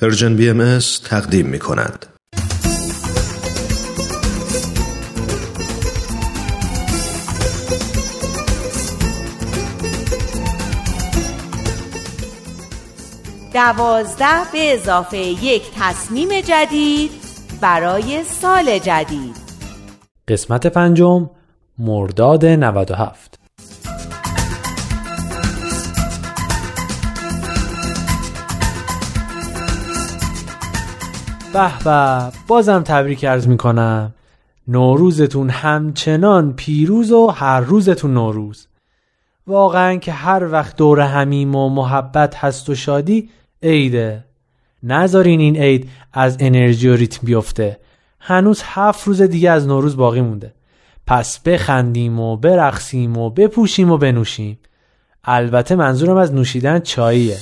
پرژن بی ام تقدیم می کند. دوازده به اضافه یک تصمیم جدید برای سال جدید قسمت پنجم مرداد 97 به به. بازم تبریک عرض می‌کنم. نوروزتون همچنان پیروز و هر روزتون نوروز. واقعا که هر وقت دور همیم و محبت هست و شادی عیده. نذارین این عید از انرژی و ریتم بیفته. هنوز هفت روز دیگه از نوروز باقی مونده. پس بخندیم و برقصیم و بپوشیم و بنوشیم. البته منظورم از نوشیدن چاییه.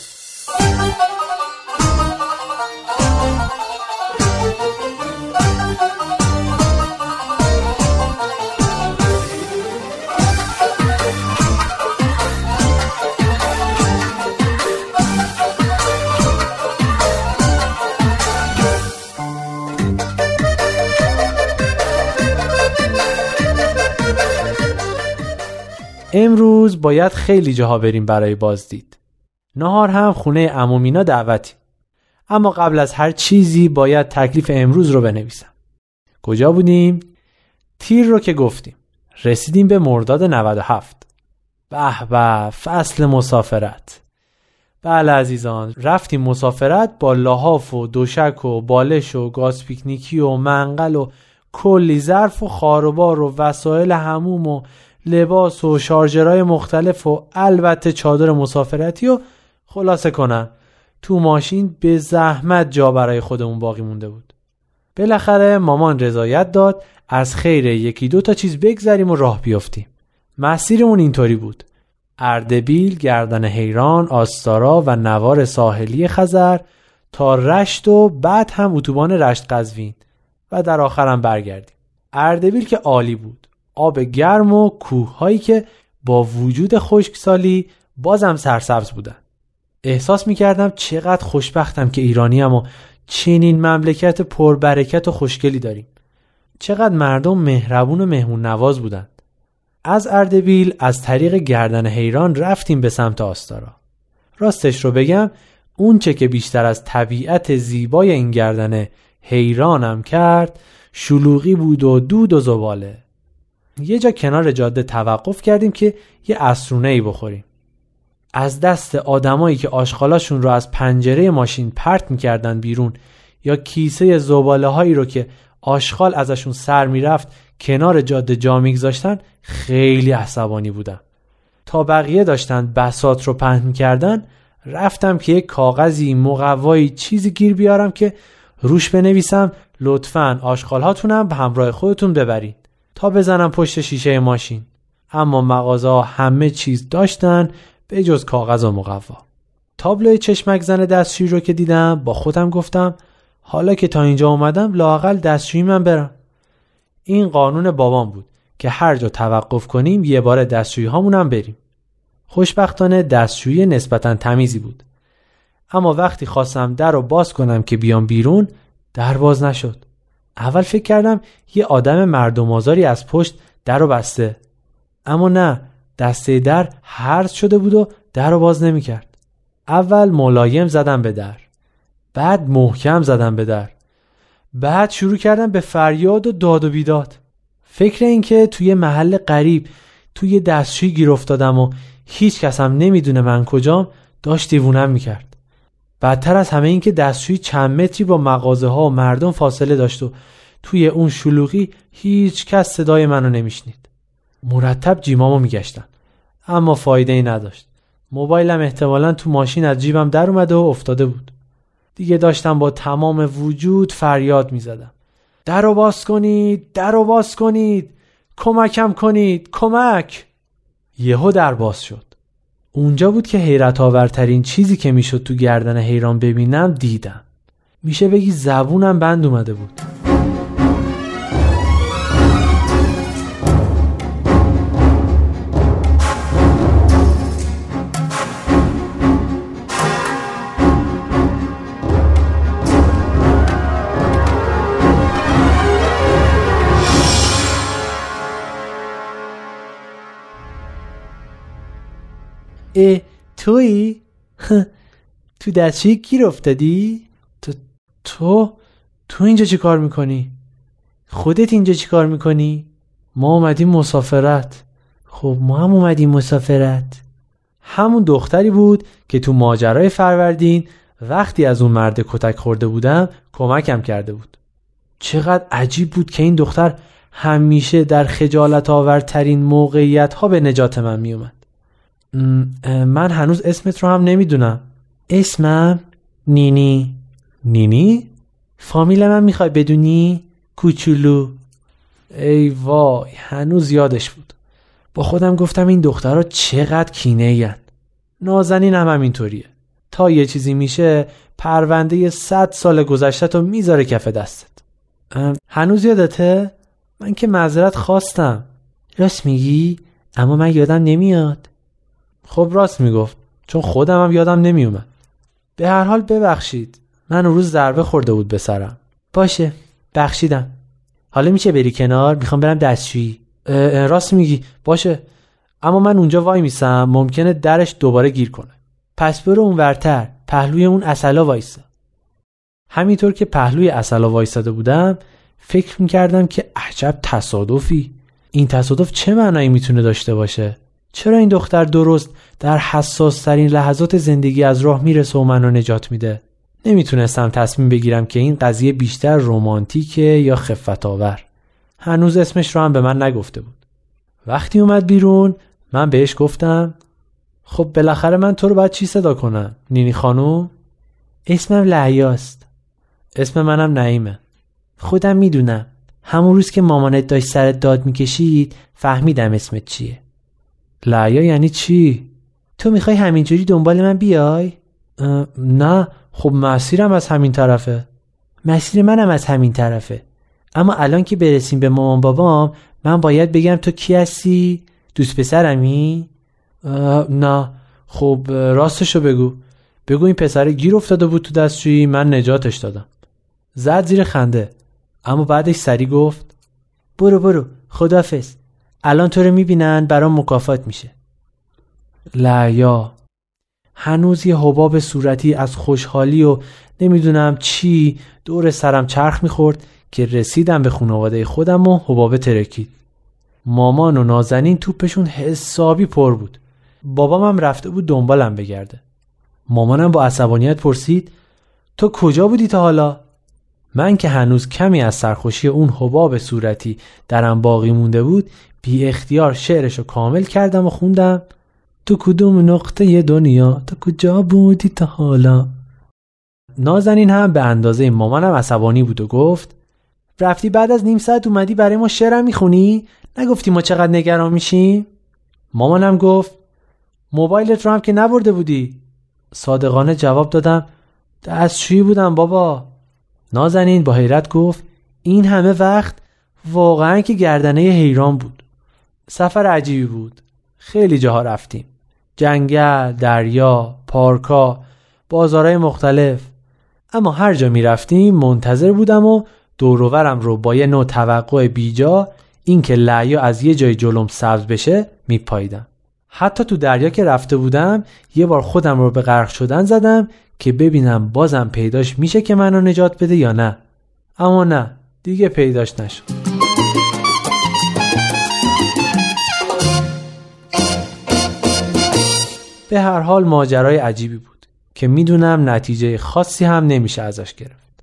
امروز باید خیلی جاها بریم برای بازدید. نهار هم خونه امومینا دعوتی. اما قبل از هر چیزی باید تکلیف امروز رو بنویسم. کجا بودیم؟ تیر رو که گفتیم. رسیدیم به مرداد 97. به به فصل مسافرت. بله عزیزان رفتیم مسافرت با لحاف و دوشک و بالش و گاز پیکنیکی و منقل و کلی ظرف و خاروبار و وسایل هموم و لباس و شارژرهای مختلف و البته چادر مسافرتی و خلاصه کنم تو ماشین به زحمت جا برای خودمون باقی مونده بود بالاخره مامان رضایت داد از خیر یکی دو تا چیز بگذریم و راه بیافتیم مسیرمون اینطوری بود اردبیل، گردن حیران، آستارا و نوار ساحلی خزر تا رشت و بعد هم اتوبان رشت قزوین و در آخرم برگردیم. اردبیل که عالی بود. آب گرم و کوههایی که با وجود خشکسالی بازم سرسبز بودن. احساس می‌کردم چقدر خوشبختم که ایرانیم و چنین مملکت پربرکت و خوشگلی داریم. چقدر مردم مهربون و مهمون نواز بودند از اردبیل از طریق گردن حیران رفتیم به سمت آستارا. راستش رو بگم اون چه که بیشتر از طبیعت زیبای این گردن حیرانم کرد شلوغی بود و دود و زباله. یه جا کنار جاده توقف کردیم که یه اسرونه ای بخوریم. از دست آدمایی که آشغالاشون رو از پنجره ماشین پرت می‌کردن بیرون یا کیسه زباله هایی رو که آشغال ازشون سر می‌رفت کنار جاده جا میگذاشتن خیلی عصبانی بودم تا بقیه داشتن بسات رو پهن می‌کردن رفتم که یک کاغذی مقوایی چیزی گیر بیارم که روش بنویسم لطفا آشغال هاتونم به همراه خودتون ببرید تا بزنم پشت شیشه ماشین. اما مغازه همه چیز داشتن به جز کاغذ و مقوا. تابلوی چشمک زن دستشویی رو که دیدم با خودم گفتم حالا که تا اینجا اومدم لاقل دستشویی من برم. این قانون بابام بود که هر جا توقف کنیم یه بار دستشویی هامونم بریم. خوشبختانه دستشویی نسبتا تمیزی بود. اما وقتی خواستم در رو باز کنم که بیام بیرون در باز نشد. اول فکر کردم یه آدم مردم آزاری از پشت در رو بسته. اما نه دسته در هرز شده بود و در رو باز نمی‌کرد. اول ملایم زدم به در بعد محکم زدم به در. بعد شروع کردم به فریاد و داد و بیداد. فکر اینکه توی محل غریب توی دستشوی گیر افتادم و هیچ کس هم نمی‌دونه من کجام داشت دیوونم می‌کرد. بدتر از همه این که دستشویی چند متری با مغازه ها و مردم فاصله داشت و توی اون شلوغی هیچ کس صدای منو نمیشنید. مرتب جیمامو میگشتن. اما فایده ای نداشت. موبایلم احتمالا تو ماشین از جیبم در اومده و افتاده بود. دیگه داشتم با تمام وجود فریاد می‌زدم. در رو باز کنید در رو باز کنید کمکم کنید کمک! یهو در باز شد. اونجا بود که حیرت آورترین چیزی که می‌شد تو گردن حیران ببینم دیدم. میشه بگی زبونم بند اومده بود. اه توی؟ تو دستشوی گیر افتادی؟ تو تو تو اینجا چی کار می‌کنی؟ خودت اینجا چی کار می‌کنی؟ ما اومدیم مسافرت خب ما هم اومدیم مسافرت همون دختری بود که تو ماجرای فروردین وقتی از اون مرد کتک خورده بودم کمکم کرده بود چقدر عجیب بود که این دختر همیشه در خجالت آورترین موقعیت ها به نجات من می اومد. من هنوز اسمت رو هم نمی‌دونم اسمم نینی نینی؟ فامیل من می‌خوای بدونی؟ کوچولو ای وای هنوز یادش بود با خودم گفتم این دخترها چقدر کینه این. نازنین هم همینطوریه تا یه چیزی میشه پرونده صد سال گذشته تو می‌ذاره کف دستت هنوز یادته؟ من که معذرت خواستم راست میگی؟ اما من یادم نمیاد خب راست می‌گفت. چون خودم هم یادم نمیومد به هر حال ببخشید. من اون روز ضربه خورده بود به سرم. باشه. بخشیدم. حالا میشه بری کنار؟ می‌خوام برم دستشویی. راست میگی. باشه. اما من اونجا وای میسم. ممکنه درش دوباره گیر کنه. پس برو اون ورتر. پهلوی اون اصلا وایسا. همینطور که پهلوی اصلا وایساده بودم فکر می‌کردم که عجب تصادفی. این تصادف چه معنایی می‌تونه داشته باشه؟ چرا این دختر درست در حساس ترین لحظات زندگی از راه می‌رسه و منو نجات میده؟ نمی‌تونستم تصمیم بگیرم که این قضیه بیشتر رومانتیکه یا خفت آور هنوز اسمش رو هم به من نگفته بود. وقتی اومد بیرون من بهش گفتم خب بالاخره من تو رو باید چی صدا کنم؟ نینی خانوم؟ اسمم لعیاست اسم منم نعیمه. خودم می‌دونم. همون روز که مامانت داشت سرت داد می‌کشید فهمیدم اسمت چیه. لعیا یعنی چی؟ تو می‌خوای همینجوری دنبال من بیای؟ نه. خب مسیرم از همین طرفه. مسیر منم از همین طرفه. اما الان که برسیم به مامان بابام من باید بگم تو کی هستی؟ دوست پسرمی؟ نه. خب راستشو بگو. بگو این پسر گیر افتاده بود تو دستشویی من نجاتش دادم. زد زیر خنده. اما بعدش سری گفت برو برو. خدافز الان تو رو می‌بینن برام مکافات میشه. لعیا هنوز یه حباب صورتی از خوشحالی و نمی‌دونم چی دور سرم چرخ می‌خورد که رسیدم به خانواده خودم و حبابه ترکید مامان و نازنین توپشون حسابی پر بود. بابام هم رفته بود دنبالم بگرده. مامانم با عصبانیت پرسید تو کجا بودی تا حالا؟ من که هنوز کمی از سرخوشی اون حباب صورتی درم باقی مونده بود بی اختیار شعرشو کامل کردم و خوندم. تو کدوم نقطه دنیا؟ تو کجا بودی تا حالا؟ نازنین هم به اندازه مامانم عصبانی بود و گفت رفتی بعد از نیم ساعت اومدی برای ما شعرم می‌خونی؟ نگفتی ما چقدر نگران میشیم؟ مامانم گفت موبایلت رو هم که نبرده بودی. صادقانه جواب دادم دستشویی بودم بابا. نازنین با حیرت گفت این همه وقت واقعا که گردنه حیران بود. سفر عجیبی بود. خیلی جاها رفتیم. جنگل، دریا، پارکا، بازارهای مختلف. اما هر جا می رفتیم منتظر بودم و دوروورم رو با یه نوع توقع بیجا اینکه لعیا از یه جای جلوم سبز بشه میپاییدم. حتی تو دریا که رفته بودم یه بار خودم رو به غرق شدن زدم که ببینم بازم پیداش میشه که منو نجات بده یا نه. اما نه دیگه پیداش نشد. به هر حال ماجرای عجیبی بود که می‌دونم نتیجه خاصی هم نمیشه ازش گرفت.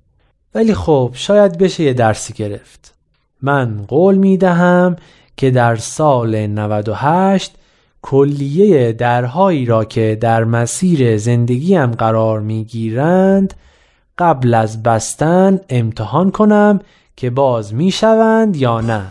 ولی خب شاید بشه یه درسی گرفت. من قول می‌دهم که در سال 98 کلیه درهایی را که در مسیر زندگیم قرار می‌گیرند قبل از بستن امتحان کنم که باز می‌شوند یا نه.